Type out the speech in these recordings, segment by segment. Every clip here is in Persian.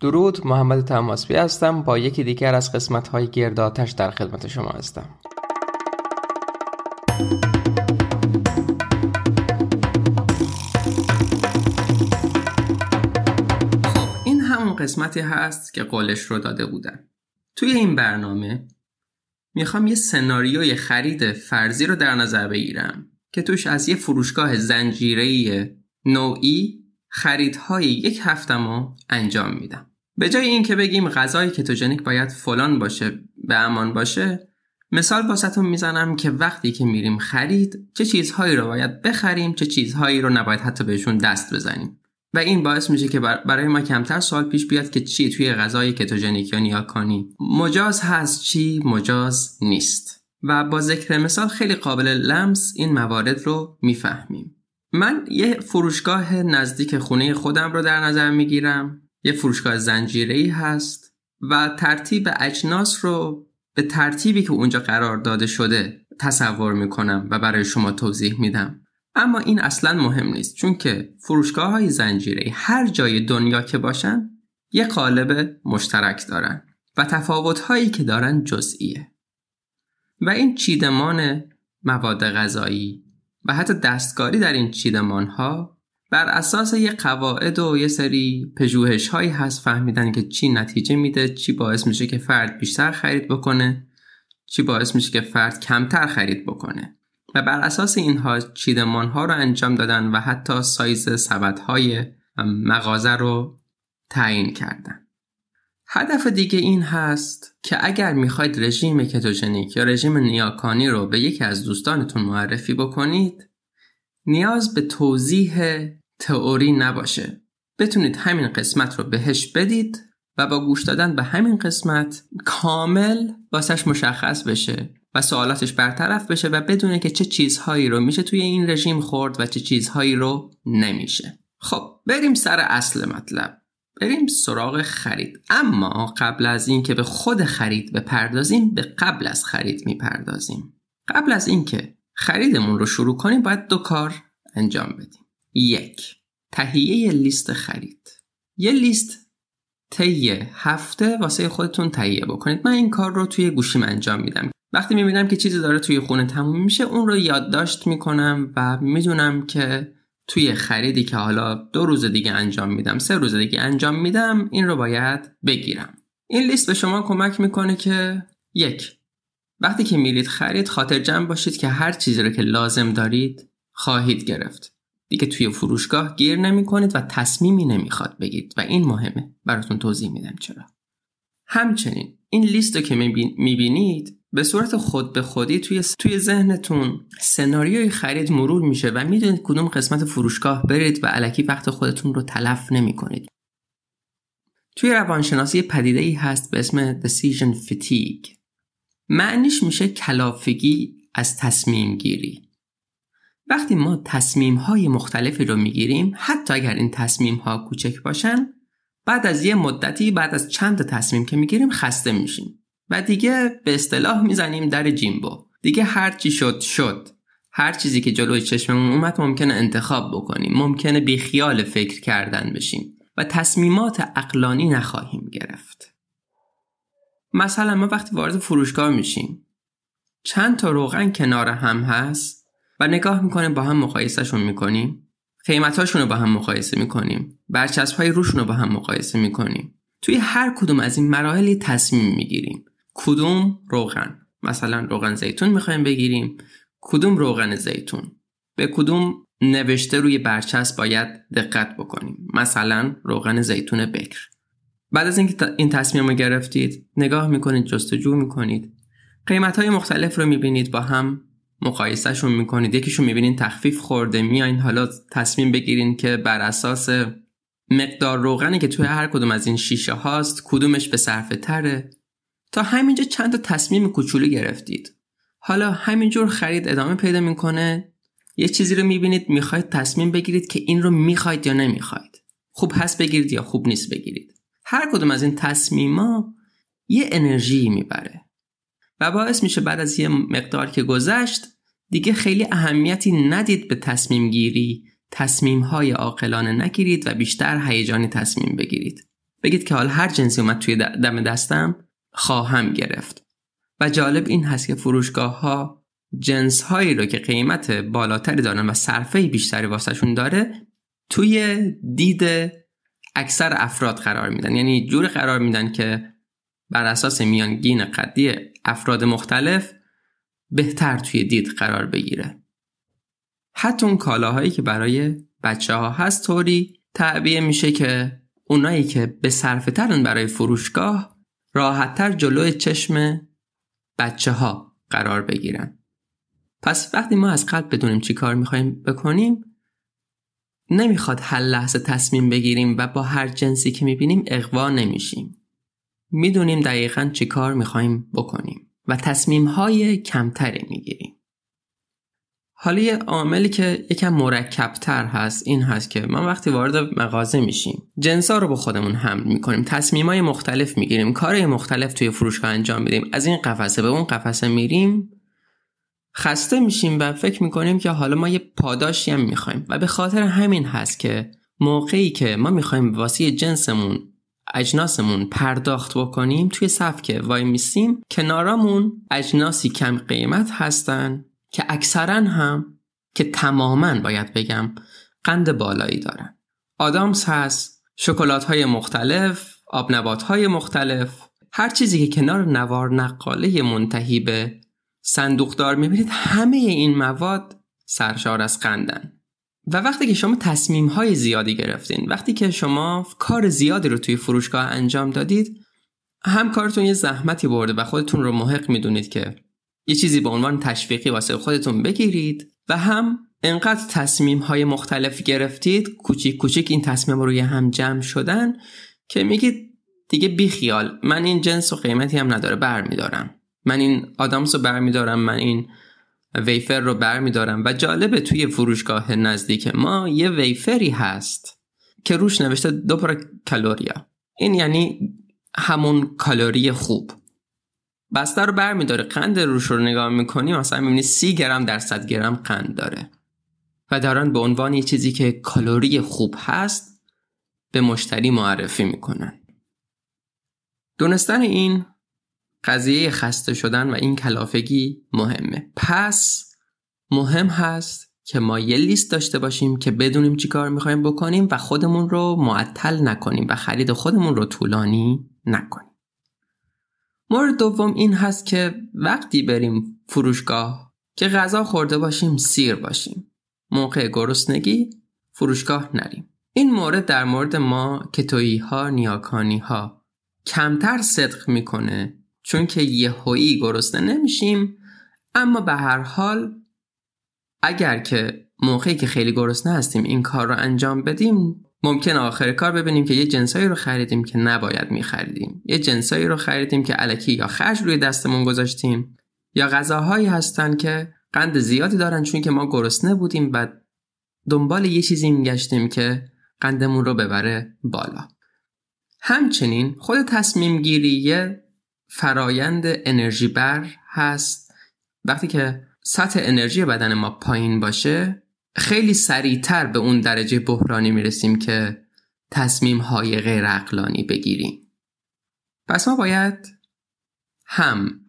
درود محمد تماسبی هستم. با یکی دیگر از قسمت های گرداتش در خدمت شما هستم. خب این همون قسمتی هست که قولش رو داده بودن. توی این برنامه می‌خوام یه سناریوی خرید فرضی رو در نظر بگیرم که توش از یه فروشگاه زنجیره‌ای نوعی خریدهای یک هفتمو انجام میدم. به جای اینکه بگیم غذای کتوژنیک باید فلان باشه به امان باشه مثال واسهتون می‌زنم که وقتی که میریم خرید چه چیزهایی رو باید بخریم چه چیزهایی رو نباید حتی بهشون دست بزنیم. و این باعث میشه که برای ما کمتر سوال پیش بیاد که چی توی غذای کتوژنیک یا نیاکانی. مجاز هست چی مجاز نیست. و با ذکر مثال خیلی قابل لمس این موارد رو می‌فهمیم. من یه فروشگاه نزدیک خونه خودم رو در نظر می‌گیرم. یه فروشگاه زنجیره هست و ترتیب اجناس رو به ترتیبی که اونجا قرار داده شده تصور می‌کنم و برای شما توضیح میدم. اما این اصلا مهم نیست چون که فروشگاه های زنجیره هر جای دنیا که باشن یه قالب مشترک دارن و تفاوت هایی که دارن جزئیه. و این چیدمان مواد غذایی و حتی دستکاری در این چیدمان ها بر اساس یه قواعد و یه سری پژوهش هایی هست فهمیدن که چی نتیجه میده چی باعث میشه که فرد بیشتر خرید بکنه چی باعث میشه که فرد کمتر خرید بکنه. و بر اساس اینها چیدمان ها رو انجام دادن و حتی سایز سبد های مغازه رو تعیین کردن. هدف دیگه این هست که اگر می‌خواید رژیم کتوژنیک یا رژیم نیاکانی رو به یکی از دوستانتون معرفی بکنید نیاز به توضیح تئوری نباشه. بتونید همین قسمت رو بهش بدید و با گوش دادن به همین قسمت کامل واسش مشخص بشه و سوالاتش برطرف بشه و بدونه که چه چیزهایی رو میشه توی این رژیم خورد و چه چیزهایی رو نمیشه. خب بریم سر اصل مطلب. بریم سراغ خرید. اما قبل از اینکه به خود خرید بپردازیم به قبل از خرید می‌پردازیم. قبل از اینکه خریدمون رو شروع کنیم باید دو کار انجام بدیم. یک تهیه لیست خرید. یه لیست طی هفته واسه خودتون تهیه بکنید. من این کار رو توی گوشیم انجام میدم. وقتی می‌بینم که چیزی داره توی خونه تموم میشه اون رو یادداشت می‌کنم و می‌دونم که توی خریدی که حالا دو روز دیگه انجام میدم سه روز دیگه انجام میدم این رو باید بگیرم. این لیست به شما کمک می‌کنه که یک وقتی که میرید خرید خاطر جمع باشید که هر چیزی رو که لازم دارید خواهید گرفت دیگه توی فروشگاه گیر نمی کنید و تصمیمی نمی‌خواد بگید و این مهمه براتون توضیح میدم چرا همچنین این لیست رو که می‌بینید به صورت خود به خودی توی توی ذهنتون سناریوی خرید مرور میشه و می‌دونید کدوم قسمت فروشگاه برید و علکی وقت خودتون رو تلف نمی کنید. توی روانشناسی پدیده ای هست به اسم decision fatigue. معنیش میشه کلافگی از تصمیم گیری. وقتی ما تصمیم های مختلفی رو می‌گیریم حتی اگر این تصمیم ها کوچک باشن بعد از یه مدتی بعد از چند تصمیم که می‌گیریم خسته میشیم. و دیگه به اصطلاح می‌زنیم در جیمبو. دیگه هر چی شد شد. هر چیزی که جلوی چشممون اومد ممکنه انتخاب بکنیم. ممکنه بیخیال فکر کردن بشیم. و تصمیمات اقلانی نخواهیم گرفت. مثلا ما وقتی وارد فروشگاه میشیم چند تا روغن کنار هم هست و نگاه می‌کنیم با هم مقایسهشون می‌کنیم قیمتاشون رو با هم مقایسه می‌کنیم برچسب های روشون رو با هم مقایسه می‌کنیم. توی هر کدوم از این مراحلی تصمیم می‌گیریم. کدوم روغن؟ مثلا روغن زیتون می‌خوایم بگیریم کدوم روغن زیتون؟ به کدوم نوشته روی برچسب باید دقت بکنیم. مثلا روغن زیتون بکر. بعد از اینکه این تصمیم رو گرفتید نگاه می‌کنید جستجو می‌کنید. قیمت های مختلف رو می‌بینید با هم مقایسهشون می‌کنید. یکیشون می‌بینید تخفیف خورده میایین حالا تصمیم بگیرین که بر اساس مقدار روغنی که توی هر کدوم از این شیشه هاست کدومش به صرفه تره. تا همینجا چند تا تصمیم کوچولو گرفتید. حالا همینجور خرید ادامه پیدا می‌کنه. یه چیزی رو می‌بینید می‌خواید تصمیم بگیرید که این رو می‌خواید یا نمی‌خواید. خوب هست بگیرید یا خوب نیست بگیرید. هر کدوم از این تصمیما یه انرژی می‌بره. و باعث میشه بعد از یه مقدار که گذشت دیگه خیلی اهمیتی ندید به تصمیم گیری تصمیم های نگیرید و بیشتر هیجانی تصمیم بگیرید. بگید که حالا هر جنسی اومد توی دم دستم خواهم گرفت. و جالب این هست که فروشگاه ها جنس هایی رو که قیمت بالاتری دارن و صرفه بیشتری واسهشون داره توی دید اکثر افراد قرار میدن. یعنی جور قرار میدن که بر اساس میانگین قدی افراد مختلف بهتر توی دید قرار بگیره. حتی اون کالاهایی که برای بچه ها هست طوری تعبیه میشه که اونایی که به صرفه ترن برای فروشگاه راحتتر جلوی چشم بچه ها قرار بگیرن. پس وقتی ما از قلب بدونیم چی کار می‌خوایم بکنیم نمی‌خواد هر لحظه تصمیم بگیریم و با هر جنسی که می‌بینیم اقوا نمیشیم. می‌دونیم دقیقا چی کار می‌خوایم بکنیم و تصمیم های کمتری می‌گیریم. حالا یه عاملی که یکم مرکبتر هست این هست که ما وقتی وارد مغازه میشیم جنسا رو با خودمون حمل می‌کنیم های مختلف می‌گیریم کارهای مختلف توی فروشگاه انجام میدیم از این قفسه به اون قفسه میریم خسته میشیم و فکر می‌کنیم که حالا ما یه پاداشی هم می‌خوایم. و به خاطر همین هست که موقعی که ما می‌خوایم واسه جنسمون اجناسمون پرداخت بکنیم توی صف که وای میسیم کنارامون اجناسی کم قیمت هستن که اکثرا هم که تماما باید بگم قند بالایی دارن. آدامس هست شکلات های مختلف آب نبات های مختلف هر چیزی که کنار نوار نقاله منتهی به صندوقدار می‌بینید همه این مواد سرشار از قندن. و وقتی که شما تصمیم های زیادی گرفتین وقتی که شما کار زیادی رو توی فروشگاه انجام دادید هم کارتون یه زحمتی برده و خودتون رو محق می‌دونید که یه چیزی به عنوان تشویقی واسه خودتون بگیرید و هم انقدر تصمیم های مختلف گرفتید کوچیک کوچیک این تصمیم روی هم جمع شدن که میگید دیگه بیخیال من این جنس و قیمتی هم نداره برمیدارم. من این آدامس رو برمیدارم من این ویفر رو برمیدارم و جالبه توی فروشگاه نزدیک ما یه ویفری هست که روش نوشته دو کالوریا. این یعنی همون کالری خوب. بسته رو برمیداره قند روش رو نگاه می‌کنی مثلا می‌بینی سی گرم در صد گرم قند داره. و دارن به عنوان یه چیزی که کالری خوب هست به مشتری معرفی می‌کنن. دونستن این قضیه خسته شدن و این کلافگی مهمه. پس مهم هست که ما یه لیست داشته باشیم که بدونیم چی کار می‌خوایم بکنیم و خودمون رو معطل نکنیم و خرید خودمون رو طولانی نکنیم. مورد دوم این هست که وقتی بریم فروشگاه که غذا خورده باشیم سیر باشیم. موقع گرسنگی فروشگاه نریم. این مورد در مورد ما کتویی ها نیاکانی ها کمتر صدق می‌کنه چون که یهویی گرسنه نمیشیم. اما به هر حال اگر که موقعی که خیلی گرسنه هستیم این کار رو انجام بدیم ممکن آخر کار ببینیم که یه جنسایی رو خریدیم که نباید میخریدیم. یه جنسایی رو خریدیم که علکی یا خرج روی دستمون گذاشتیم. یا غذاهایی هستن که قند زیادی دارن چون که ما گرسنه بودیم و دنبال یه چیزی میگشتیم که قندمون رو ببره بالا. همچنین خود تصمیم گیری یه فرایند انرژی بر هست. وقتی که سطح انرژی بدن ما پایین باشه خیلی سریعتر به اون درجه بحرانی می‌رسیم که تصمیم های غیر اقلانی بگیریم. پس ما باید هم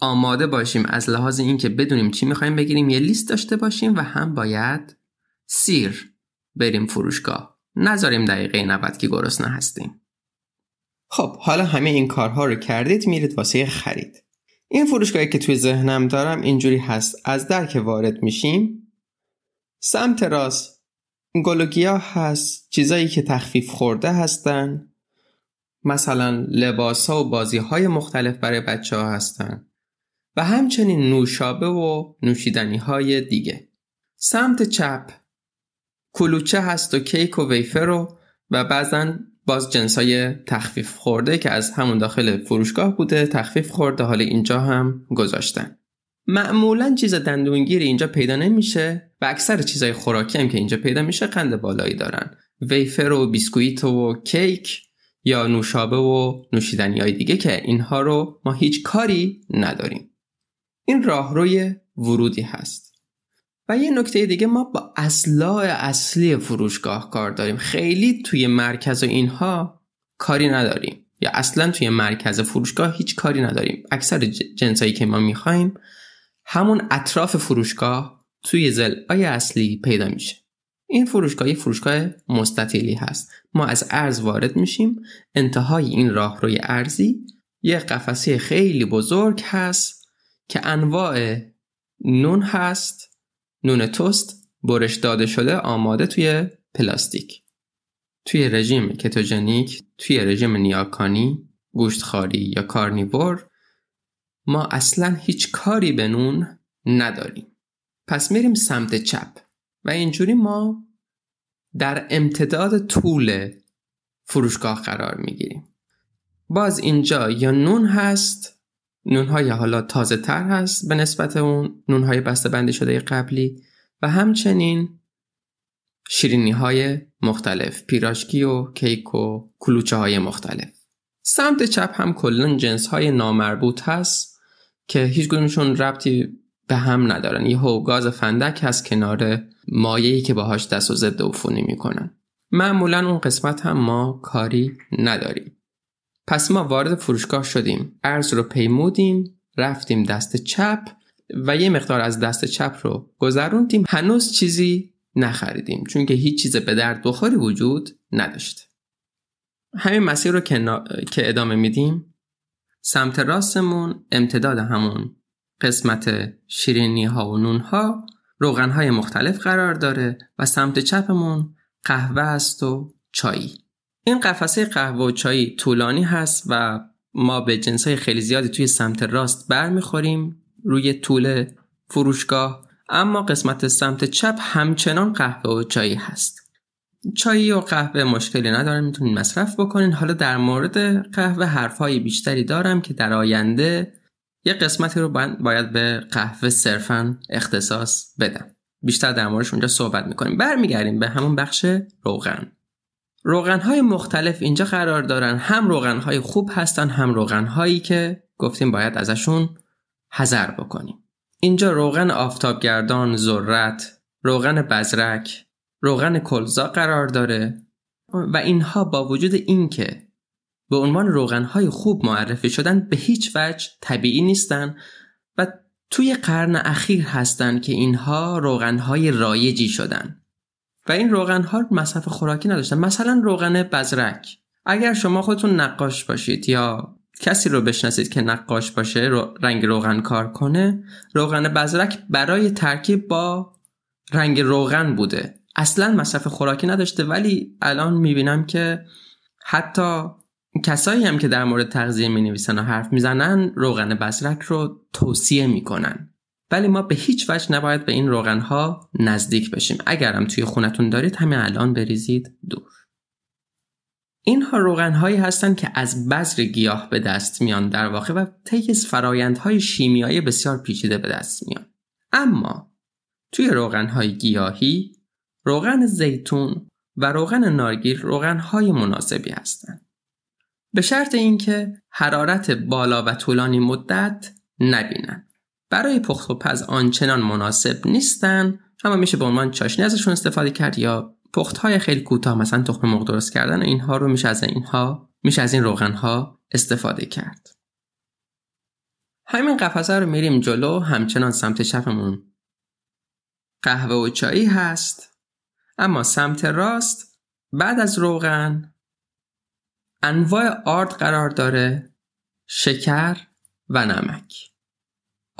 آماده باشیم از لحاظ اینکه بدونیم چی می‌خوایم بگیریم یه لیست داشته باشیم و هم باید سیر بریم فروشگاه. نذاریم دقیقه 90 که گرسنه هستیم. خب حالا همه این کارها رو کردید میرید واسه خرید. این فروشگاهی که توی ذهنم دارم اینجوری هست. از در که وارد میشیم سمت راست گلوگیا هست چیزایی که تخفیف خورده هستن. مثلا لباس ها و بازی های مختلف برای بچه ها هستن. و همچنین نوشابه و نوشیدنی های دیگه. سمت چپ کلوچه هست و کیک و ویفر و و بعضا باز جنسای تخفیف خورده که از همون داخل فروشگاه بوده تخفیف خورده حالا اینجا هم گذاشتن. معمولا چیز دندونگیر اینجا پیدا نمیشه و اکثر چیزای خوراکی هم که اینجا پیدا میشه قند بالایی دارن. ویفر و بیسکویت و کیک یا نوشابه و نوشیدنی های دیگه که اینها رو ما هیچ کاری نداریم. این راهروی ورودی هست. و یه نکته دیگه ما با اصلاح اصلی فروشگاه کار داریم. خیلی توی مرکز و اینها کاری نداریم. یا اصلا توی مرکز فروشگاه هیچ کاری نداریم. اکثر جنسایی که ما می‌خوایم همون اطراف فروشگاه توی زلای اصلی پیدا میشه. این فروشگاه یک فروشگاه مستطیلی هست. ما از ارز وارد میشیم. انتهای این راهروی ارزی یه قفسه خیلی بزرگ هست که انواع نون هست. نون توست برش داده شده آماده توی پلاستیک. توی رژیم کتوژنیک توی رژیم نیاکانی گوشتخواری یا کارنیور ما اصلا هیچ کاری به نون نداریم. پس میریم سمت چپ و اینجوری ما در امتداد طول فروشگاه قرار می‌گیریم. باز اینجا یا نون هست نونهای حالا تازه تر هست به نسبت اون نونهای بسته بندی شده قبلی و همچنین شیرینی های مختلف پیراشکی و کیک و کلوچه های مختلف. سمت چپ هم کلن جنس های نامربوط هست که هیچ گونهشون ربطی به هم ندارن. یه گاز فندک هست کنار مایهی که باهاش دست و ضد عفونی می‌کنن. معمولا اون قسمت هم ما کاری نداریم. پس ما وارد فروشگاه شدیم. ارز رو پیمودیم رفتیم دست چپ و یه مقدار از دست چپ رو گذروندیم. هنوز چیزی نخریدیم چون که هیچ چیز به درد بخوری وجود نداشت. همین مسیر رو که, ادامه میدیم سمت راستمون امتداد همون قسمت شیرینی ها و نون ها روغن های مختلف قرار داره و سمت چپمون قهوه است و چایی. این قفسه قهوه و چایی طولانی هست و ما به جنس های خیلی زیادی توی سمت راست برمیخوریم روی طول فروشگاه. اما قسمت سمت چپ همچنان قهوه و چایی هست. چای و قهوه مشکلی ندارم می‌تونید مصرف بکنین. حالا در مورد قهوه حرفهای بیشتری دارم که در آینده یه قسمتی رو باید به قهوه صرفا اختصاص بدم. بیشتر در موردش اونجا صحبت می‌کنیم. برمیگردیم به همون بخش روغن. روغن های مختلف اینجا قرار دارن. هم روغن های خوب هستن هم روغن هایی که گفتیم باید ازشون حذر بکنیم. اینجا روغن آفتابگردان ذرت روغن بزرک روغن کلزا قرار داره و اینها با وجود اینکه به عنوان روغنهای خوب معرفی شدن به هیچ وجه طبیعی نیستن و توی قرن اخیر هستند که اینها روغنهای رایجی شدن. و این روغنها مصرف خوراکی نداشتن. مثلا روغن بزرک. اگر شما خودتون نقاش باشید یا کسی رو بشناسید که نقاش باشه رنگ روغن کار کنه روغن بزرک برای ترکیب با رنگ روغن بوده. اصلا مصرف خوراکی نداشته ولی الان می‌بینم که حتی کسایی هم که در مورد تغذیه می نویسن و حرف می‌زنن روغن بزرک رو توصیه می‌کنن. ولی ما به هیچ وجه نباید به این روغن ها نزدیک بشیم. اگرم توی خونتون دارید همین الان بریزید دور. اینها روغن هایی هستند که از بذر گیاه به دست میان در واقع و طی فرایندهای شیمیایی بسیار پیچیده به دست میان. اما توی روغن های گیاهی روغن زیتون و روغن نارگیل روغن های مناسبی هستند. به شرط اینکه حرارت بالا و طولانی مدت نبینن برای پخت و پز آنچنان مناسب نیستن اما میشه به عنوان چاشنی ازشون استفاده کرد یا پخت های خیلی کوتاه مثلا تخم مرغ درست کردن اینها رو میشه از اینها میشه از این روغن ها استفاده کرد. همین قفسه رو میریم جلو همچنان سمت چپمون. قهوه و چایی هست اما سمت راست بعد از روغن انواع آرد قرار داره شکر و نمک.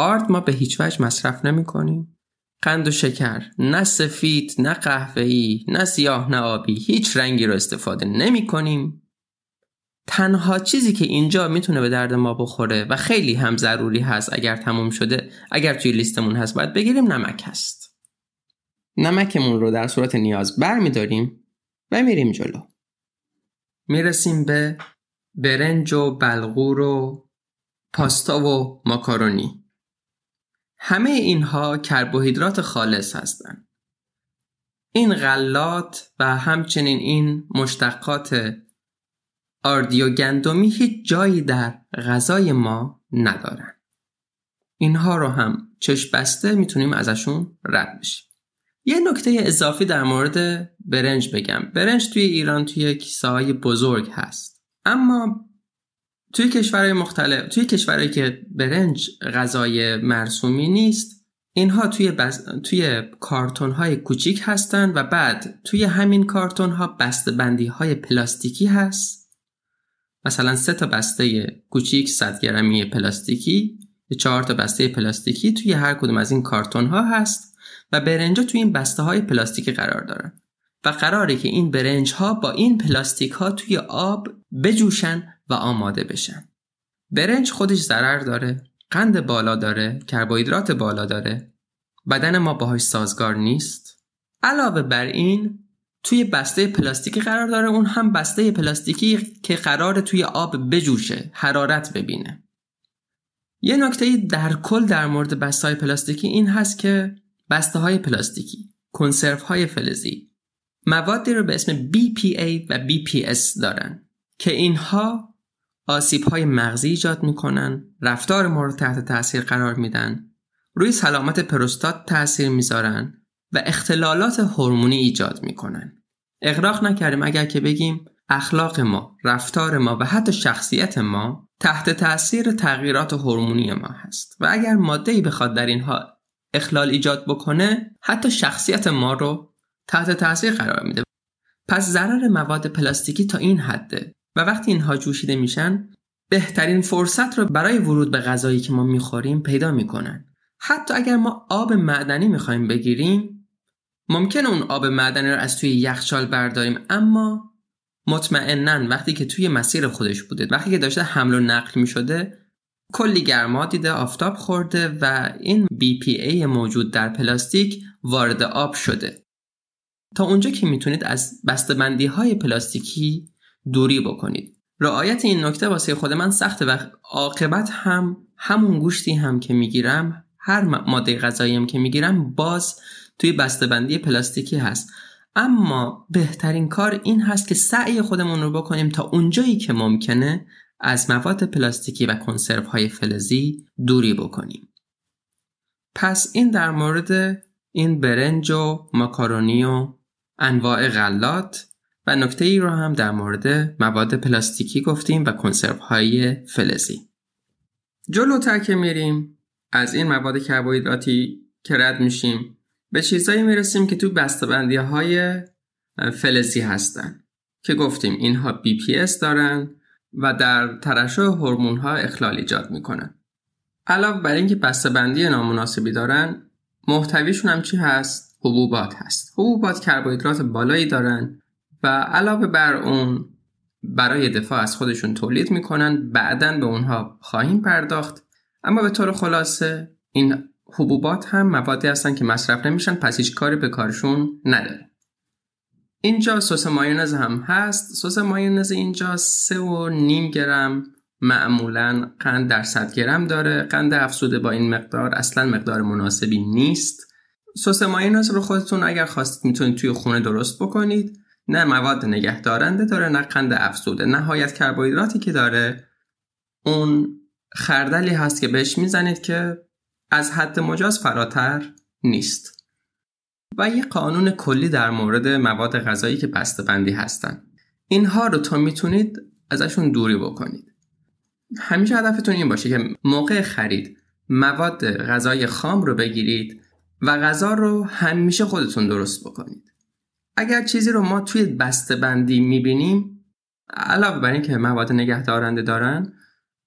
آرد ما به هیچ وجه مصرف نمی کنیم. قند و شکر نه سفید نه قهوه‌ای نه سیاه نه آبی هیچ رنگی رو استفاده نمی کنیم. تنها چیزی که اینجا می‌تونه به درد ما بخوره و خیلی هم ضروری هست اگر تموم شده اگر توی لیستمون هست باید بگیریم نمک هست. نمکمون رو در صورت نیاز برمیداریم و میریم جلو. می‌رسیم به برنج و بلغور و پاستا و ماکارونی. همه اینها کربوهیدرات خالص هستند. این غلات و همچنین این مشتقات آردی و گندمی هیچ جایی در غذای ما ندارن اینها رو هم چشم بسته می‌تونیم ازشون رد بشیم. یه نکته اضافی در مورد برنج بگم. برنج توی ایران توی کیسه های بزرگ هست. اما توی کشورهای مختلف توی کشورهایی که برنج غذای مرسومی نیست اینها توی, بز... توی کارتون های کوچیک هستن و بعد توی همین کارتون ها بندی های پلاستیکی هست. مثلا سه تا بسته کوچیک 100 گرمی پلاستیکی چهار تا بسته پلاستیکی توی هر کدوم از این کارتون ها هست و برنجا توی این بسته های پلاستیکی قرار دارن. و قراره که این برنج ها با این پلاستیک ها توی آب بجوشن و آماده بشن. برنج خودش ضرر داره قند بالا داره کربوهیدرات بالا داره. بدن ما باهاش سازگار نیست. علاوه بر این توی بسته پلاستیکی قرار داره اون هم بسته پلاستیکی که قرار توی آب بجوشه حرارت ببینه. یه نکته در کل در مورد بسته های پلاستیکی این هست که بسته های پلاستیکی کنسرو های فلزی موادی رو به اسم BPA و BPS دارن که اینها آسیب های مغزی ایجاد می‌کنن رفتار ما رو تحت تاثیر قرار میدن روی سلامت پروستات تاثیر می‌ذارن و اختلالات هورمونی ایجاد می‌کنن. اغراق نکردیم اگر که بگیم اخلاق ما، رفتار ما و حتی شخصیت ما تحت تاثیر تغییرات هورمونی ما هست و اگر ماده ای بخواد در اینها اخلال ایجاد بکنه حتی شخصیت ما رو تحت تاثیر قرار میده. پس ضرر مواد پلاستیکی تا این حده و وقتی اینها جوشیده میشن بهترین فرصت رو برای ورود به غذایی که ما می‌خوریم پیدا می‌کنن. حتی اگر ما آب معدنی می‌خوایم بگیریم ممکنه اون آب معدنی رو از توی یخچال برداریم اما مطمئنا وقتی که توی مسیر خودش بوده وقتی که داشته حمل و نقل می‌شده کلی گرما دیده آفتاب خورده و این BPA موجود در پلاستیک وارد آب شده. تا اونجا که می‌تونید از بسته‌بندی های پلاستیکی دوری بکنید. رعایت این نکته واسه خود من سخته و عاقبت هم همون گوشتی هم که می‌گیرم هر ماده غذایی هم که می‌گیرم باز توی بسته‌بندی پلاستیکی هست. اما بهترین کار این هست که سعی خودمون رو بکنیم تا اونجایی که ممکنه از مواد پلاستیکی و کنسرو های فلزی دوری بکنیم. پس این در مورد این برنج و ماکارونی و انواع غلات و نکته ای رو هم در مورد مواد پلاستیکی گفتیم و کنسرو های فلزی جلوتر که میریم از این مواد کربوهیدراتی که رد میشیم به چیزایی می‌رسیم که تو بسته‌بندی های فلزی هستن که گفتیم اینها BPS دارن و در ترشح هورمون ها اخلال ایجاد می‌کنن. علاوه بر اینکه بسته‌بندی نامناسبی دارن محتویشون هم چی هست؟ حبوبات هست. حبوبات کربوهیدرات بالایی دارن و علاوه بر اون برای دفاع از خودشون تولید می‌کنن بعدا به اونها خواهیم پرداخت. اما به طور خلاصه این حبوبات هم موادی هستن که مصرف نمیشن پس هیچ کاری به کارشون نداره اینجا سس مایونز هم هست. سس مایونز اینجا سه و نیم گرم معمولا قند در 100 گرم داره. قند افزوده با این مقدار اصلا مقدار مناسبی نیست. سس مایونز رو خودتون اگر خواستید می‌تونید توی خونه درست بکنید. نه مواد نگه دارنده داره نه قند افزوده نهایت کربوهیدراتی که داره. اون خردلی هست که بهش می‌زنید که از حد مجاز فراتر نیست. و یه قانون کلی در مورد مواد غذایی که بسته بندی هستن. اینها رو تا می‌تونید ازشون دوری بکنید. همیشه هدفتون این باشه که موقع خرید مواد غذای خام رو بگیرید و غذا رو همیشه خودتون درست بکنید. اگر چیزی رو ما توی بسته بندی می‌بینیم علاوه بر اینکه مواد نگه دارنده دارن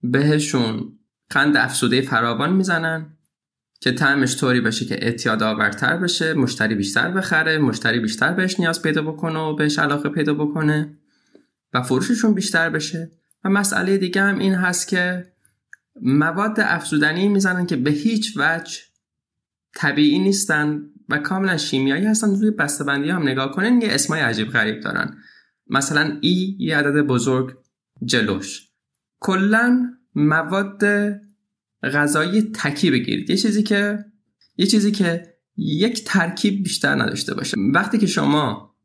بهشون قند افسوده فراوان می‌زنن که طعمش طوری بشه که اعتیاد آورتر بشه مشتری بیشتر بخره مشتری بیشتر بهش نیاز پیدا بکنه و بهش علاقه پیدا بکنه و فروششون بیشتر بشه. و مسئله دیگه هم این هست که مواد افزودنی می‌زنن که به هیچ وجه طبیعی نیستن و کاملا شیمیایی هستن. روی بسته‌بندی هم نگاه کنین یه اسمای عجیب غریب دارن. مثلا ای یه عدد بزرگ جلوش. کلا مواد غذایی تکی بگیرید. یه چیزی که یه چیزی که یک ترکیب بیشتر نداشته باشه. وقتی که شما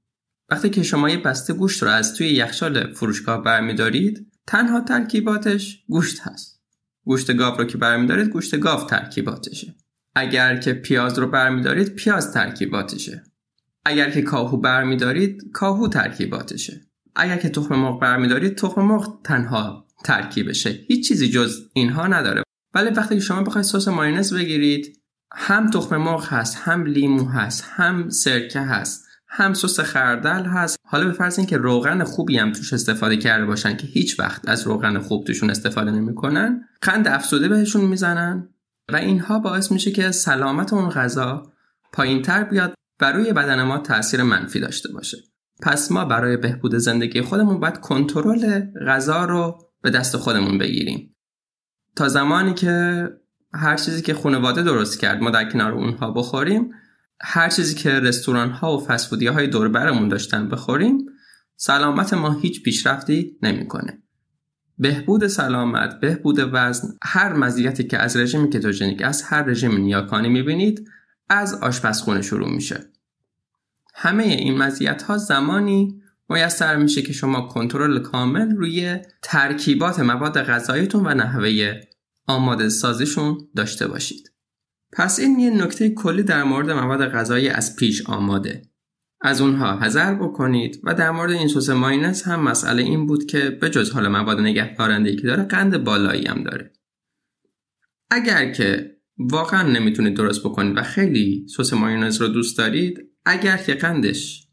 وقتی که شما یه بسته گوشت رو از توی یخچال فروشگاه برمیدارید تنها ترکیباتش گوشت هست. گوشت گاو رو که برمیدارید گوشت گاو ترکیباتشه. اگر که پیاز رو برمیدارید پیاز ترکیباتشه. اگر که کاهو برمیدارید کاهو ترکیباتشه. اگر که تخم مرغ برمیدارید تخم مرغ تنها ترکیبشه. هیچ چیزی جز اینها نداره. ولی وقتی شما بخواید سس ماینز بگیرید هم تخم مرغ هست هم لیمو هست هم سرکه هست هم سس خردل هست. حالا به فرض اینکه روغن خوبی هم توش استفاده کرده باشن که هیچ وقت از روغن خوب توشون استفاده نمی‌کنن قند افزوده بهشون می‌زنن. و اینها باعث میشه که سلامت اون غذا پایین تر بیاد و روی بدن ما تاثیر منفی داشته باشه پس ما برای بهبود زندگی خودمون باید کنترل غذا رو به دست خودمون بگیریم تا زمانی که هر چیزی که خانواده درست کرد ما در کنار اونها بخوریم هر چیزی که رستوران ها و فسفودی های دور برمون داشتن بخوریم سلامت ما هیچ پیشرفتی نمی‌کنه. بهبود سلامت، بهبود وزن، هر مزیتی که از رژیم کتوژنیک از هر رژیم نیاکانی می‌بینید از آشپزخونه شروع میشه. همه این مزیت ها زمانی میسر میشه که شما کنترل کامل روی ترکیبات مواد غذاییتون و نحوه آماده سازیشون داشته باشید. پس این یه نکته کلی در مورد مواد غذایی از پیش آماده. از اونها حذر بکنید و در مورد این سس ماینس هم مسئله این بود که به جز حال مواد نگهدارنده که داره قند بالایی هم داره. اگر که واقعا نمی‌تونید درست بکنید و خیلی سس ماینز رو دوست دارید اگر که قندش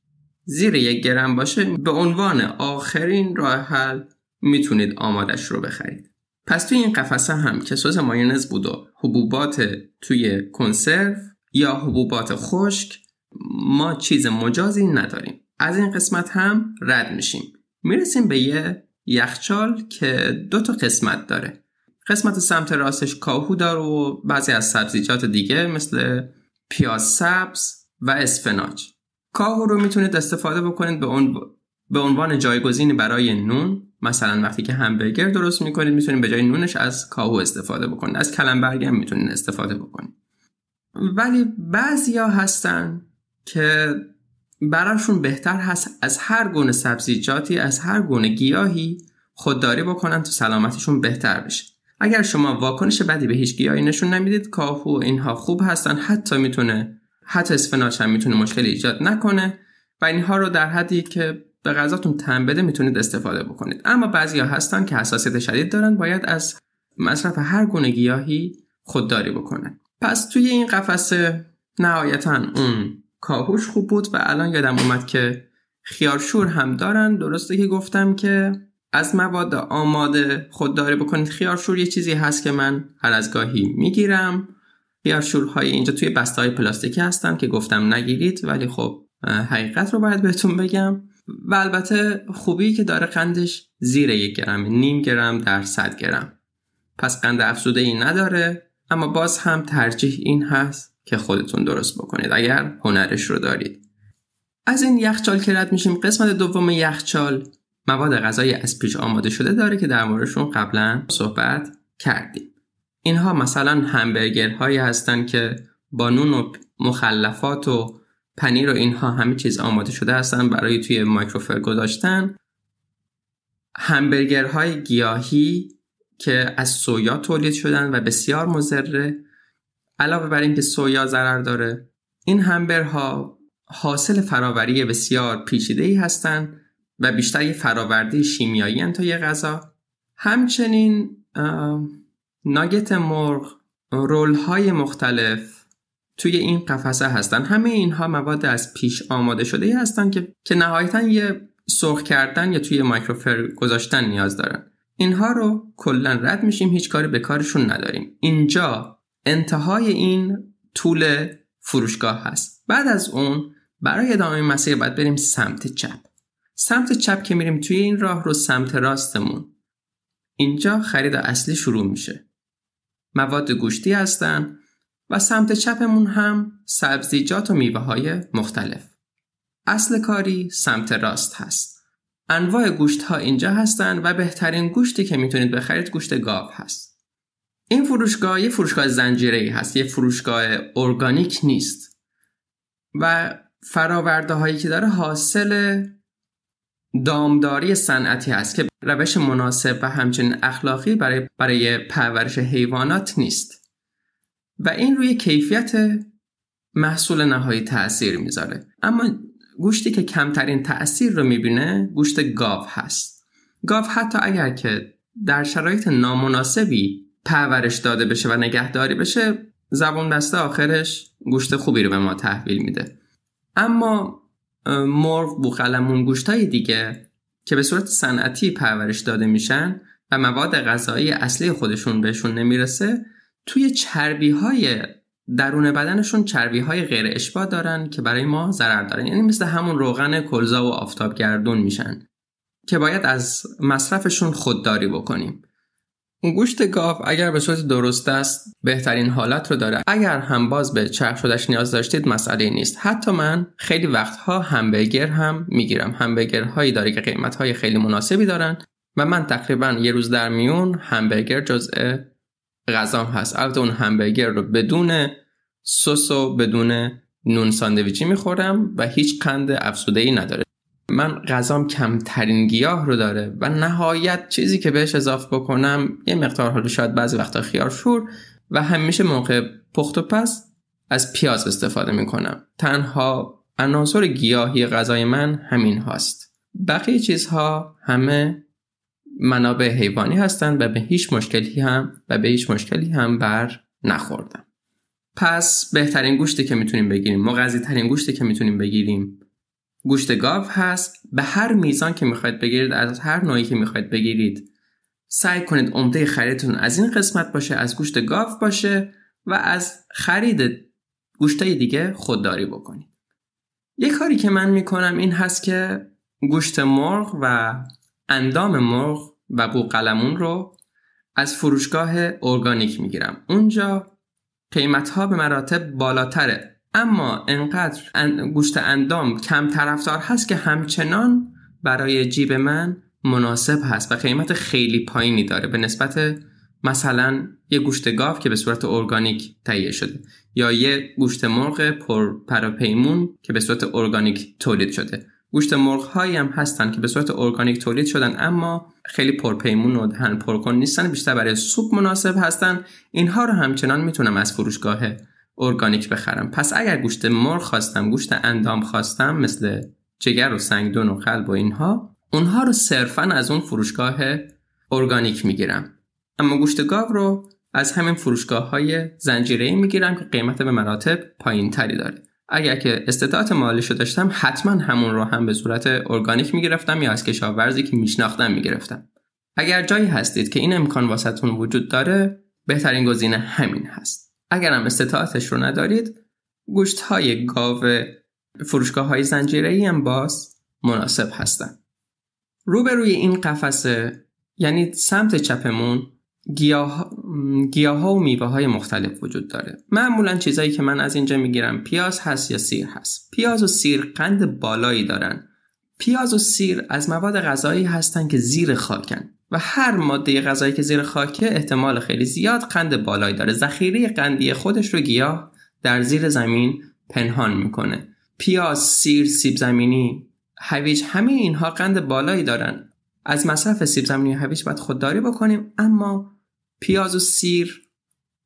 زیر یک گرم باشه به عنوان آخرین راه حل می‌تونید آمادش رو بخرید پس توی این قفسه هم که سس مایونز بود و حبوبات توی کنسرو یا حبوبات خشک ما چیز مجازی نداریم. از این قسمت هم رد میشیم. می‌رسیم به یه یخچال که دو تا قسمت داره. قسمت سمت راستش کاهو داره و بعضی از سبزیجات دیگه مثل پیاز سبز و اسفناج. کاهو رو می‌تونید استفاده بکنید به, به عنوان جایگزین برای نون. مثلا وقتی که همبرگر درست می‌کنید می‌تونید به جای نونش از کاهو استفاده بکنید. از کلمبرگ هم می‌تونید استفاده بکنید. ولی بعضیا هستن که براشون بهتر هست از هر گونه سبزیجاتی از هر گونه گیاهی خودداری بکنن تو سلامتشون بهتر بشه. اگر شما واکنش بدی به هیچ گیاهی نشون نمی‌دید کاهو اینها خوب هستن حتی می‌تونه حتی اسفناج هم می‌تونه مشکل ایجاد نکنه و اینها رو در حدی که به غذاتون تن بده می‌تونید استفاده بکنید. اما بعضیا هستن که حساسیت شدید دارن باید از مصرف هر گونه گیاهی خودداری بکنن. پس توی این قفسه نهایتا اون کاهوش خوب بود و الان یادم اومد که خیارشور هم دارن. درسته که گفتم که از مواد آماده خودداری بکنید. خیارشور یه چیزی هست که من هر از گاهی می‌گیرم. خیارشورهای اینجا توی بسته های پلاستیکی هستن که گفتم نگیرید ولی خب حقیقت رو باید بهتون بگم. و البته خوبی که داره قندش زیر یک گرم نیم گرم در صد گرم. پس قند افزوده ای نداره اما باز هم ترجیح این هست که خودتون درست بکنید. اگر هنرش رو دارید. از این یخچال که رد میشیم قسمت دوم یخچال مواد غذایی از پیش آماده شده داره که در موردشون قبلا صحبت کردیم. اینها مثلا همبرگرهایی هستن که با نون و مخلفات و پنیر و اینها همه چیز آماده شده هستن برای توی مایکروفر گذاشتن. همبرگرهای گیاهی که از سویا تولید شدن و بسیار مضره. علاوه بر اینکه سویا ضرر داره این همبرها حاصل فراوری بسیار پیچیده ای هستند و بیشتر یه فراورده شیمیایی تا یه غذا. همچنین ناگت مرغ رول های مختلف توی این قفسه هستن. همه اینها مواد از پیش آماده شده هستن که که نهایتا یه سرخ کردن یا توی مایکروفر گذاشتن نیاز دارن. اینها رو کلا رد میشیم هیچ کاری به کارشون نداریم. اینجا انتهای این طول فروشگاه هست بعد از اون برای ادامه مسیر باید بریم سمت چپ سمت چپ که میریم توی این راه رو سمت راستمون اینجا خرید اصلی شروع میشه مواد گوشتی هستن و سمت چپمون هم سبزیجات و میوه های مختلف. اصل کاری سمت راست هست. انواع گوشت ها اینجا هستن و بهترین گوشتی که می‌تونید بخرید گوشت گاو هست. این فروشگاه یه فروشگاه زنجیره هست. یه فروشگاه ارگانیک نیست. و فراورده هایی که داره حاصل دامداری صنعتی هست که روش مناسب و همچنین اخلاقی برای برای پرورش حیوانات نیست. و این روی کیفیت محصول نهایی تاثیر می‌ذاره اما گوشتی که کمترین تاثیر رو می‌بینه گوشت گاو هست گاو حتی اگر که در شرایط نامناسبی پرورش داده بشه و نگهداری بشه زبون بسته آخرش گوشت خوبی رو به ما تحویل میده. اما مرغ بوقلمون گوشت های دیگه که به صورت صنعتی پرورش داده میشن و مواد غذایی اصلی خودشون بهشون نمی‌رسه توی چربی های درون بدنشون چربی های غیر اشباه دارن که برای ما ضرر دارن. یعنی مثل همون روغن کلزا و آفتابگردون میشن که باید از مصرفشون خودداری بکنیم. گوشت گاو اگر به صورت درست است بهترین حالت رو داره. اگر هم باز به چرخ شدش نیاز داشتید مسئله نیست. حتی من خیلی وقتها همبرگر هم می‌گیرم. همبرگر هایی داره که قیمت های خیلی مناسبی دارن و من تقریبا یه روز در میون همبرگر جزء غذام هست. البته اون همبرگر رو بدون سس و بدون نون ساندویچی می‌خورم و هیچ قند افزوده ای نداره. من غذام کمترین گیاه رو داره و نهایت چیزی که بهش اضافه بکنم یه مقدار حالا شاید بعضی وقتا خیار شور و همیشه موقع پخت و پس از پیاز استفاده می‌کنم. تنها عناصر گیاهی غذای من همین هاست. بقیه چیزها همه منابع حیوانی هستند و به هیچ مشکلی هم و به هیچ مشکلی هم بر نخوردم. پس بهترین گوشتی که می‌تونیم بگیریم مغذی ترین گوشتی که می‌تونیم بگیریم گوشت گاو هست. به هر میزان که می‌خواید بگیرید از هر نوعی که می‌خواید بگیرید سعی کنید عمده خریدتون از این قسمت باشه از گوشت گاو باشه و از خرید گوشتای دیگه خودداری بکنید. یه کاری که من می‌کنم این هست که گوشت مرغ و اندام مرغ و بوقلمون رو از فروشگاه ارگانیک می‌گیرم. اونجا قیمت ها به مراتب بالاتره. اما انقدر گوشت اندام کم طرفدار هست که همچنان برای جیب من مناسب هست و قیمت خیلی پایینی داره به نسبت مثلا یه گوشت گاو که به صورت ارگانیک تهیه شده یا یه گوشت مرغ پر پراپیمون که به صورت ارگانیک تولید شده. گوشت مرغ هایی هم هستن که به صورت ارگانیک تولید شدن اما خیلی پرپیمون و دهن پرکن نیستن بیشتر برای سوپ مناسب هستن. اینها رو همچنان می‌تونم از فروشگاه ارگانیک بخرم. پس اگر گوشت مرغ خواستم گوشت اندام خواستم مثل جگر و سنگدون و قلب و اینها اونها رو صرفا از اون فروشگاه ارگانیک می‌گیرم. اما گوشت گاو رو از همین فروشگاه های زنجیره می‌گیرم که قیمت به مراتب پایین تری داره. اگر که استطاعت مالیشو داشتم حتما همون رو هم به صورت ارگانیک می‌گرفتم یا از کشاورزی که میشناختم می‌گرفتم. اگر جایی هستید که این امکان واسهتون وجود داره بهترین گزینه همین هست. اگرم استطاعتش رو ندارید گوشت های گاو فروشگاه های زنجیره هم باز مناسب هستن. روبروی این قفسه یعنی سمت چپمون گیاه, گیاه ها و میوه های مختلف وجود داره. معمولا چیزایی که من از اینجا می‌گیرم پیاز هست یا سیر هست. پیاز و سیر قند بالایی دارن. پیاز و سیر از مواد غذایی هستن که زیر خاکن و هر ماده غذایی که زیر خاکه احتمال خیلی زیاد قند بالایی داره. ذخیره قندی خودش رو گیاه در زیر زمین پنهان می‌کنه. پیاز سیر سیب زمینی هویج همه اینها قند بالایی دارن. از مصرف سیب زمینی و هویج باید خودداری بکنیم اما پیاز و سیر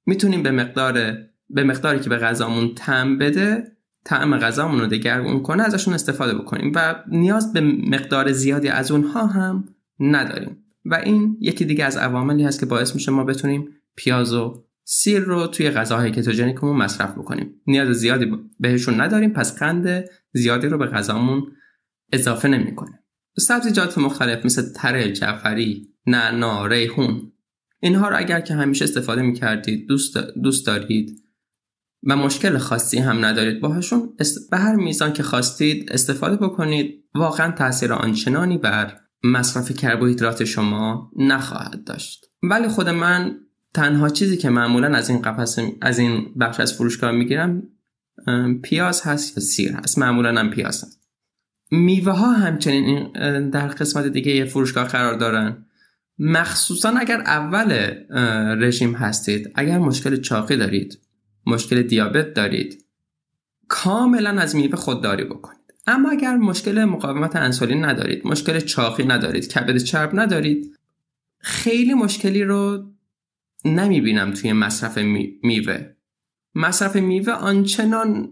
می‌تونیم به مقدار به مقداری که به غذامون تم بده طعم غذامون رو دگرگون کنه ازشون استفاده بکنیم و نیاز به مقدار زیادی از اونها هم نداریم. و این یکی دیگه از عواملی هست که باعث میشه ما بتونیم پیاز و سیر رو توی غذاهای کتوژنیکمون مصرف بکنیم. نیاز زیادی بهشون نداریم پس قند زیادی رو به غذامون اضافه نمی‌کنه. سبزیجات مختلف مثل تره جعفری نعنا ریحون اینها رو اگر که همیشه استفاده می‌کردید دوست, دوست دارید و مشکل خاصی هم ندارید. باهاشون به هر میزان که خواستید استفاده بکنید. واقعا تاثیر آنچنانی بر مصرف کربوهیدرات شما نخواهد داشت. ولی خود من تنها چیزی که معمولا از این قفس از این بخش از فروشگاه می‌گیرم پیاز هست یا سیر هست. معمولا هم پیاز هست. میوه ها همچنین در قسمت دیگه فروشگاه قرار دارن. مخصوصا اگر اول رژیم هستید اگر مشکل چاقی دارید مشکل دیابت دارید. کاملا از میوه خودداری بکنید. اما اگر مشکل مقاومت انسولین ندارید مشکل چاقی ندارید کبد چرب ندارید خیلی مشکلی رو نمی‌بینم توی مصرف میوه. مصرف میوه آنچنان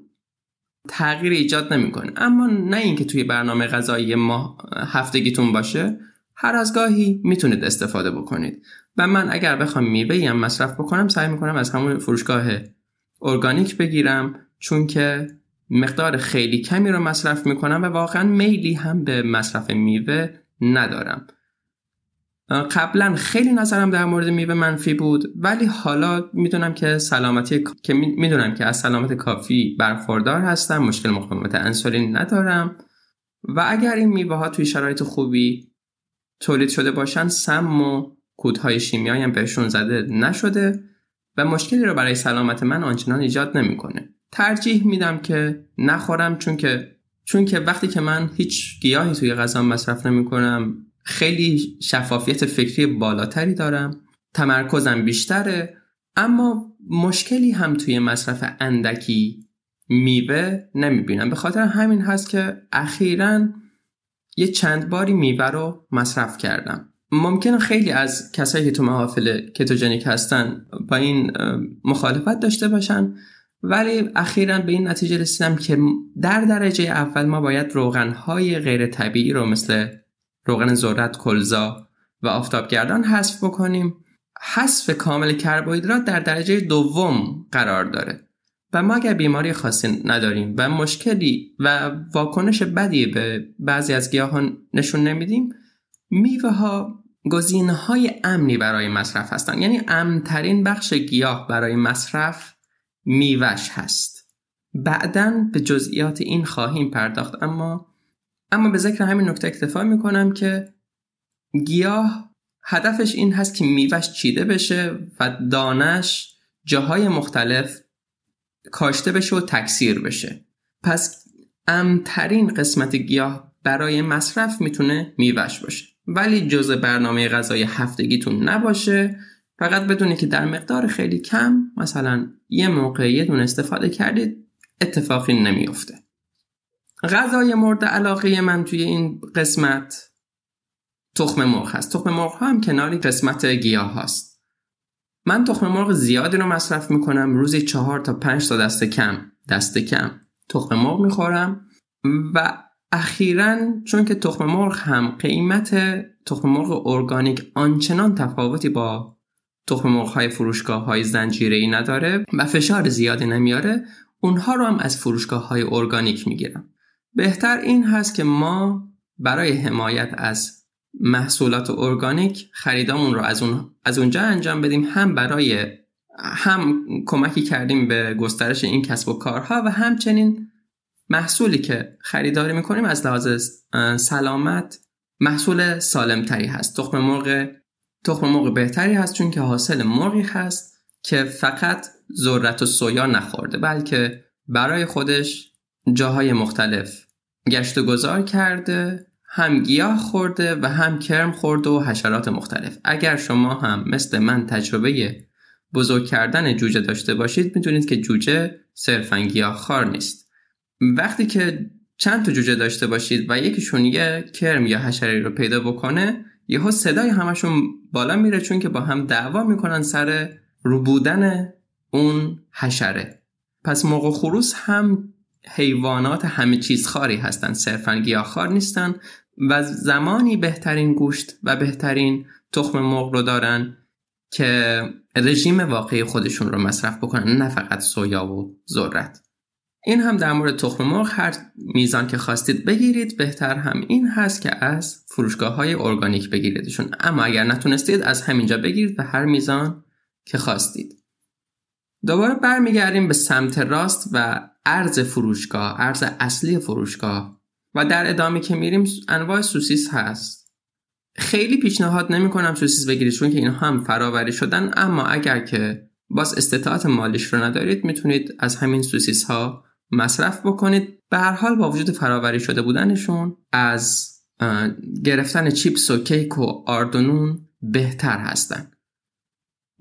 تغییر ایجاد نمی‌کنه. اما نه اینکه توی برنامه غذایی ما هفتگیتون باشه هر از گاهی می‌تونید استفاده بکنید. و من اگر بخوام میوه هم مصرف بکنم سعی می‌کنم از همون فروشگاه ارگانیک بگیرم چون که مقدار خیلی کمی رو مصرف می‌کنم و واقعا میلی هم به مصرف میوه ندارم. قبلا خیلی نظرم در مورد میوه منفی بود ولی حالا می‌دونم که سلامتی که می‌دونم که از سلامت کافی برخوردار هستم مشکل مقاومت انسولین ندارم و اگر این میوه ها توی شرایط خوبی تولید شده باشن سم و کودهای شیمیایی هم بهشون زده نشده. و مشکلی رو برای سلامت من آنچنان ایجاد نمی‌کنه. ترجیح میدم که نخورم چون که چون که وقتی که من هیچ گیاهی توی غذا مصرف نمی کنم خیلی شفافیت فکری بالاتری دارم تمرکزم بیشتره اما مشکلی هم توی مصرف اندکی میوه نمی‌بینم. به خاطر همین هست که اخیرا یه چند باری میوه رو مصرف کردم. ممکن خیلی از کسایی که تو محافل کتوژنیک هستن با این مخالفت داشته باشن ولی اخیرا به این نتیجه رسیدم که در درجه اول ما باید روغنهای غیر طبیعی رو مثل روغن ذرت کلزا و آفتابگردان حذف بکنیم. حذف کامل کربوهیدرات در درجه دوم قرار داره. و ما اگر بیماری خاصی نداریم و مشکلی و واکنش بدی به بعضی از گیاهان نشون نمیدیم میوه ها گزینه های امنی برای مصرف هستند. یعنی امنترین بخش گیاه برای مصرف میوش هست. بعدا به جزئیات این خواهیم پرداخت. اما اما به ذکر همین نکته اکتفا می‌کنم که گیاه هدفش این هست که میوش چیده بشه و دانش جاهای مختلف کاشته بشه و تکثیر بشه. پس امترین قسمت گیاه برای مصرف می‌تونه میوش باشه. ولی جز برنامه غذای هفتگیتون نباشه. فقط بدونی که در مقدار خیلی کم مثلا یه موقع یه دون استفاده کردید اتفاقی نمیافته. غذای مورد علاقه من توی این قسمت تخم مرغ هست. تخم مرغ ها هم کناری قسمت گیاه هست من تخم مرغ زیادی رو مصرف می‌کنم. روزی چهار تا پنج تا دست کم دست کم تخم مرغ می‌خورم و اخیرا چون که تخم مرغ هم قیمت تخم مرغ ارگانیک آنچنان تفاوتی با تخم مرغ های فروشگاه های زنجیره نداره و فشار زیادی نمیاره اونها رو هم از فروشگاه های ارگانیک می‌گیرم بهتر این هست که ما برای حمایت از محصولات ارگانیک خریدامون رو از, اون، از اونجا انجام بدیم هم برای هم کمکی کردیم به گسترش این کسب و کارها و همچنین محصولی که خریداری می‌کنیم از لحاظ سلامت محصول سالمتری هست. تخم مرغ تخم مرغ بهتری هست چون که حاصل مرغی هست که فقط ذرت و سویا نخورده بلکه برای خودش جاهای مختلف گشت و گذار کرده هم گیاه خورده و هم کرم خورده و حشرات مختلف. اگر شما هم مثل من تجربه بزرگ کردن جوجه داشته باشید می‌دونید که جوجه صرفا گیاه خار نیست. وقتی که چند تا جوجه داشته باشید و یکیشون یه کرم یا حشره رو پیدا بکنه یهو صدای همشون بالا میره چون که با هم دعوا می‌کنن سر رو بودن اون حشره. پس موقع خروس هم حیوانات همه چیز خاری هستند صرفا گیاهخوار نیستن و زمانی بهترین گوشت و بهترین تخم مرغ رو دارن که رژیم واقعی خودشون رو مصرف بکنن نه فقط سویا و ذرت. این هم در مورد تخم مرغ هر میزان که خواستید بگیرید بهتر هم این هست که از فروشگاه های ارگانیک بگیریدشون. اما اگر نتونستید از همینجا بگیرید به هر میزان که خواستید. دوباره برمیگردیم به سمت راست و ارز فروشگاه ارز اصلی فروشگاه. و در ادامه که میریم انواع سوسیس هست. خیلی پیشنهاد نمی کنم سوسیس بگیرید چون که اینها هم فراوری شدن. اما اگر که باز استطاعت مالیش رو ندارید می‌تونید از همین سوسیس ها مصرف بکنید. به هر حال با وجود فراوری شده بودنشون از گرفتن چیپس و کیک و آردونون بهتر هستن.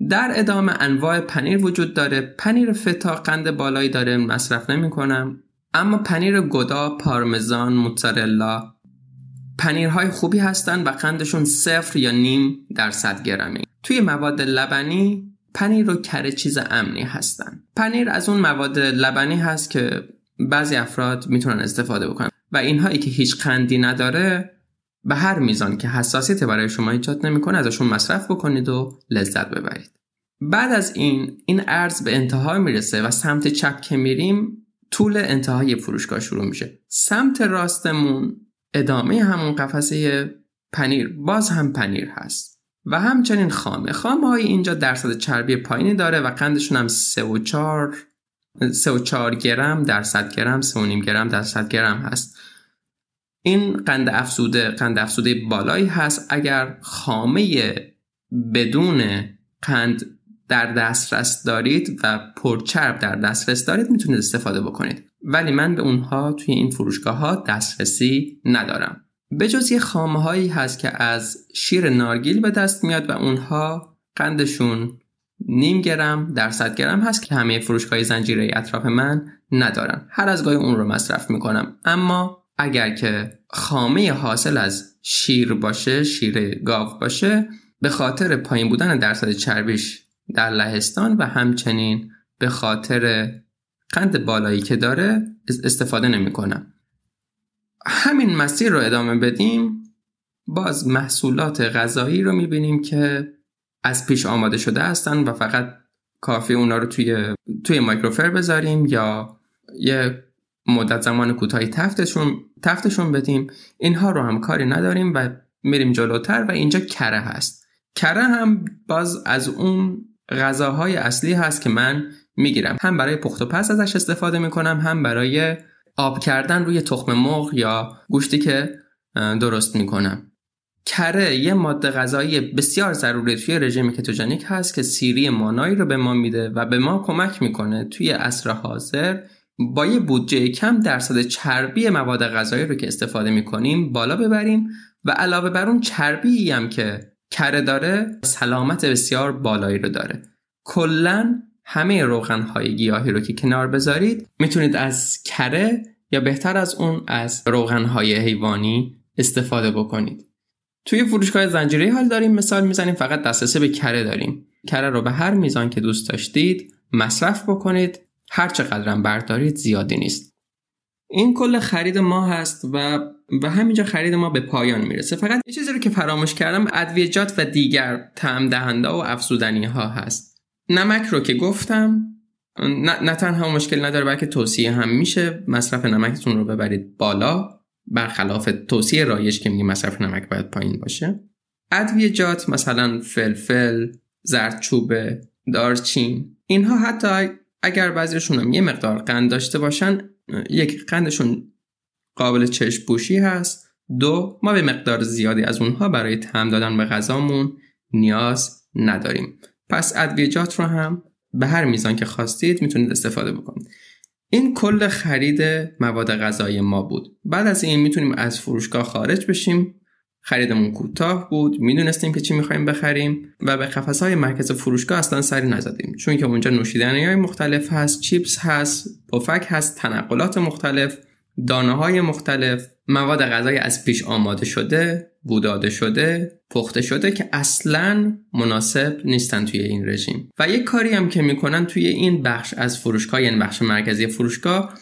در ادامه انواع پنیر وجود داره. پنیر فتا قند بالایی داره مصرف نمی کنم اما پنیر گودا پارمزان موتزارلا پنیرهای خوبی هستند و قندشون صفر یا نیم درصد گرمی توی مواد لبنی پنیر و کره چیز امنی هستن. پنیر از اون مواد لبنی هست که بعضی افراد می‌تونن استفاده بکنن. و اینهایی که هیچ قندی نداره به هر میزان که حساسیت برای شما ایجاد نمی‌کنه ازشون مصرف بکنید و لذت ببرید. بعد از این این ارز به انتها می‌رسه و سمت چپ که میریم طول انتهای فروشگاه شروع میشه. سمت راستمون ادامه همون قفسه پنیر. باز هم پنیر هست. و همچنین خامه خامه های اینجا درصد چربی پایینی داره و قندشون هم 3 و 4 3 و 4 گرم درصد گرم 3 و نیم گرم درصد گرم هست. این قند افزوده قند افزوده بالایی هست. اگر خامه بدون قند در دسترس دارید و پرچرب در دسترس دارید می‌تونید استفاده بکنید. ولی من به اونها توی این فروشگاه ها دسترسی ندارم. به جز یه خامه هایی هست که از شیر نارگیل به دست میاد و اونها قندشون نیم گرم درصد گرم هست که همه فروشگاه زنجیره اطراف من ندارن. هر از گاهی اون رو مصرف می‌کنم. اما اگر که خامه حاصل از شیر باشه شیر گاو باشه به خاطر پایین بودن درصد چربیش در لهستان و همچنین به خاطر قند بالایی که داره استفاده نمی‌کنم. همین مسیر رو ادامه بدیم باز محصولات غذایی رو می‌بینیم که از پیش آماده شده هستن و فقط کافی اونا رو توی توی مایکروفر بذاریم یا یه مدت زمان کوتاهی تفتشون تفتشون بدیم. اینها رو هم کاری نداریم و میریم جلوتر و اینجا کره هست. کره هم باز از اون غذاهای اصلی هست که من می‌گیرم. هم برای پخت و پس ازش استفاده می‌کنم هم برای آب کردن روی تخم مرغ یا گوشتی که درست می‌کنم. کره یه ماده غذایی بسیار ضروری توی رژیم کتوژنیک هست که سیری مانایی رو به ما میده و به ما کمک می‌کنه توی عصر حاضر با یه بودجه کم درصد چربی مواد غذایی رو که استفاده می‌کنیم بالا ببریم و علاوه بر اون چربی هم که کره داره سلامت بسیار بالایی رو داره. کلا همه روغن های گیاهی رو که کنار بذارید می‌تونید از کره یا بهتر از اون از روغن های حیوانی استفاده بکنید. توی فروشگاه زنجیره حال داریم مثال می‌زنیم فقط دسترسی به کره داریم. کره رو به هر میزان که دوست داشتید مصرف بکنید. هر چقدرم بردارید زیادی نیست. این کل خرید ما هست و و همینجا خرید ما به پایان می‌رسه. فقط یه چیزی رو که فراموش کردم ادویجات و دیگر تعم دهنده و افزودنی ها هست. نمک رو که گفتم نه, نه تنها مشکل نداره بلکه توصیه هم میشه. مصرف نمکتون رو ببرید بالا برخلاف توصیه رایش که میگه مصرف نمک باید پایین باشه. ادویجات مثلا فلفل زردچوبه دارچین اینها حتی اگر بعضیشون هم یه مقدار قند داشته باشن یک قندشون قابل چشم پوشی هست. دو ما به مقدار زیادی از اونها برای تعم دادن به غذامون نیاز نداریم. پس ادویجات رو هم به هر میزان که خواستید می‌تونید استفاده بکنید. این کل خرید مواد غذایی ما بود. بعد از این می‌تونیم از فروشگاه خارج بشیم. خریدمون کوتاه بود می‌دونستیم که چی می‌خوایم بخریم و به قفس های مرکز فروشگاه اصلا سری نزدیم. چون که اونجا نوشیدنی های مختلف هست چیپس هست پفک هست تنقلات مختلف دانه های مختلف. مواد غذایی از پیش آماده شده بوداده شده پخته شده که اصلا مناسب نیستن توی این رژیم. و یک کاری هم که می‌کنن توی این بخش از فروشگاه یعنی بخش مرکزی فروشگاه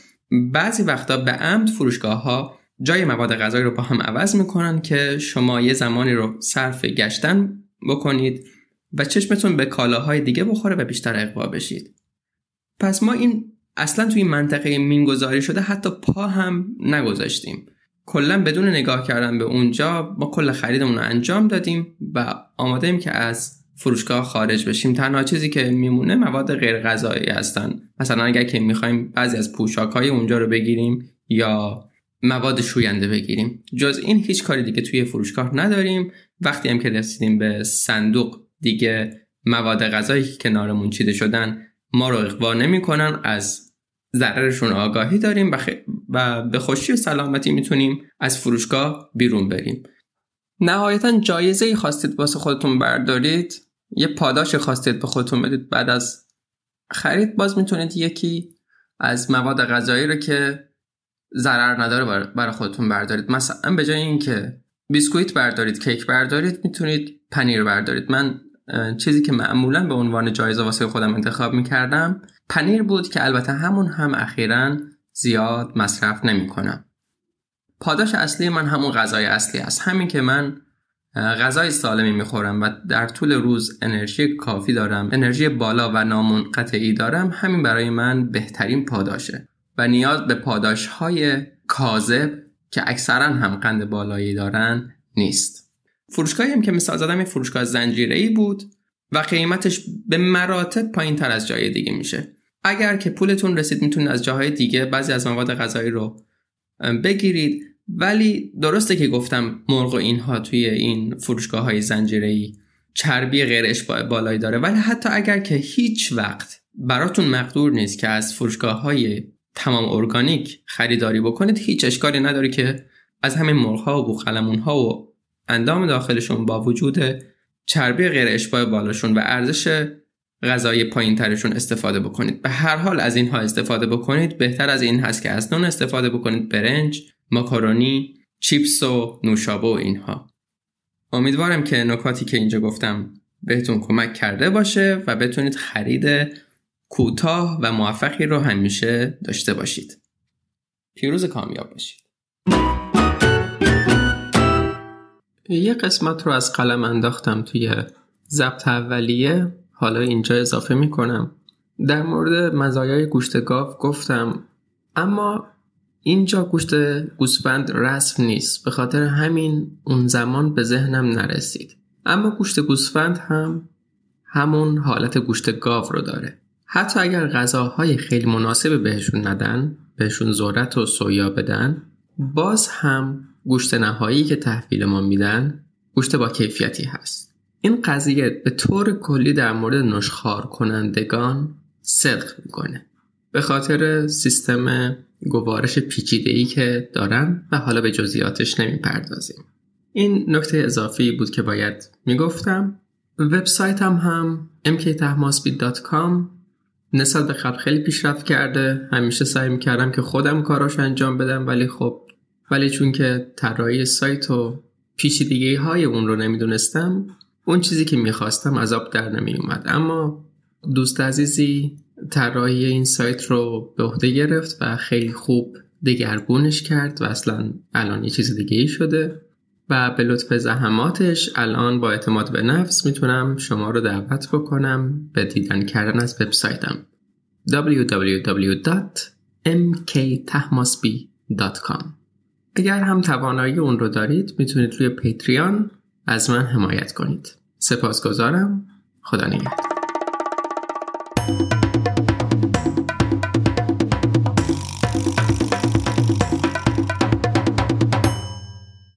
بعضی وقتا به عمد فروشگاه ها جای مواد غذایی رو با هم عوض می‌کنن که شما یه زمانی رو صرف گشتن بکنید و چشمتون به کالاهای دیگه بخوره و بیشتر اقوا بشید. پس ما این اصلا توی منطقه مینگذاری شده حتی پا هم نگذاشتیم. کلا بدون نگاه کردن به اونجا ما کل خریدمون رو انجام دادیم و آماده ایم که از فروشگاه خارج بشیم. تنها چیزی که میمونه مواد غیر غذایی هستن. مثلا اگر که می‌خوایم بعضی از پوشاک های اونجا رو بگیریم یا مواد شوینده بگیریم. جز این هیچ کاری دیگه توی فروشگاه نداریم. وقتی هم که رسیدیم به صندوق دیگه مواد غذایی که کنارمون چیده شدن ما رو اقوا نمی‌کنن. از ضررشون آگاهی داریم و, و به خوشی و سلامتی می‌تونیم از فروشگاه بیرون بریم. نهایتا جایزه ای خواستید واسه خودتون بردارید. یه پاداش خواستید به خودتون بدید. بعد از خرید باز می‌تونید یکی از مواد غذایی رو که ضرر نداره برای خودتون بردارید. مثلا به جای اینکه بیسکویت بردارید کیک بردارید می‌تونید پنیر بردارید. من چیزی که معمولا به عنوان جایزه واسه خودم انتخاب می‌کردم پنیر بود که البته همون هم اخیرا زیاد مصرف نمی کنم. پاداش اصلی من همون غذای اصلی است. همین که من غذای سالمی می‌خورم و در طول روز انرژی کافی دارم انرژی بالا و نامنقطعی دارم همین برای من بهترین پاداشه و نیاز به پاداش های کاذب که اکثرا هم قند بالایی دارن نیست. فروشگاهی هم که مثال زدم یه فروشگاه زنجیره ای بود. و قیمتش به مراتب پایین تر از جای دیگه میشه. اگر که پولتون رسید می‌تونید از جاهای دیگه بعضی از مواد غذایی رو بگیرید. ولی درسته که گفتم مرغ و اینها توی این فروشگاه های زنجیره چربی غیر اشباع بالایی داره. ولی حتی اگر که هیچ وقت براتون مقدور نیست که از فروشگاه های تمام ارگانیک خریداری بکنید هیچ اشکالی نداره که از همین مرغ ها و بوخلمون ها و اندام داخلشون با وجود چربی غیر اشباع بالاشون و ارزش غذای پایین ترشون استفاده بکنید. به هر حال از اینها استفاده بکنید. بهتر از این هست که از نون استفاده بکنید. برنج ماکارونی چیپس و نوشابه و اینها. امیدوارم که نکاتی که اینجا گفتم بهتون کمک کرده باشه و بتونید خرید کوتاه و موفقی رو همیشه داشته باشید. پیروز کامیاب باشید. یه قسمت رو از قلم انداختم توی ضبط اولیه. حالا اینجا اضافه می‌کنم. در مورد مزایای گوشت گاو گفتم اما اینجا گوشت گوسفند رسم نیست. به خاطر همین اون زمان به ذهنم نرسید. اما گوشت گوسفند هم همون حالت گوشت گاو رو داره. حتی اگر غذاهای خیلی مناسب بهشون ندن بهشون ذرت و سویا بدن باز هم گوشت نهایی که تحویل ما میدن گوشت با کیفیتی هست. این قضیه به طور کلی در مورد نشخار کنندگان صدق می‌کنه. به خاطر سیستم گوارش پیچیده ای که دارن و حالا به جزئیاتش نمی‌پردازیم. این نکته اضافی بود که باید می‌گفتم. وبسایتم هم mktahmaspeed.com نسبت به قبل خیلی پیشرفت کرده. همیشه سعی می‌کردم که خودم کاراش انجام بدم ولی خب ولی چون که طراحی سایت و پیچیدگی های اون رو نمی‌دونستم اون چیزی که می‌خواستم از آب در نمی اومد اما دوست عزیزی طراحی این سایت رو به عهده گرفت و خیلی خوب دگرگونش کرد و اصلا الان یه چیز دیگه ای شده و به لطف زحماتش الان با اعتماد به نفس می‌تونم شما رو دعوت بکنم به دیدن کردن از وبسایتم. www.mktahmasbi.com اگر هم توانایی اون رو دارید می‌تونید روی پیتریان از من حمایت کنید. سپاسگزارم. خدا نگهدار.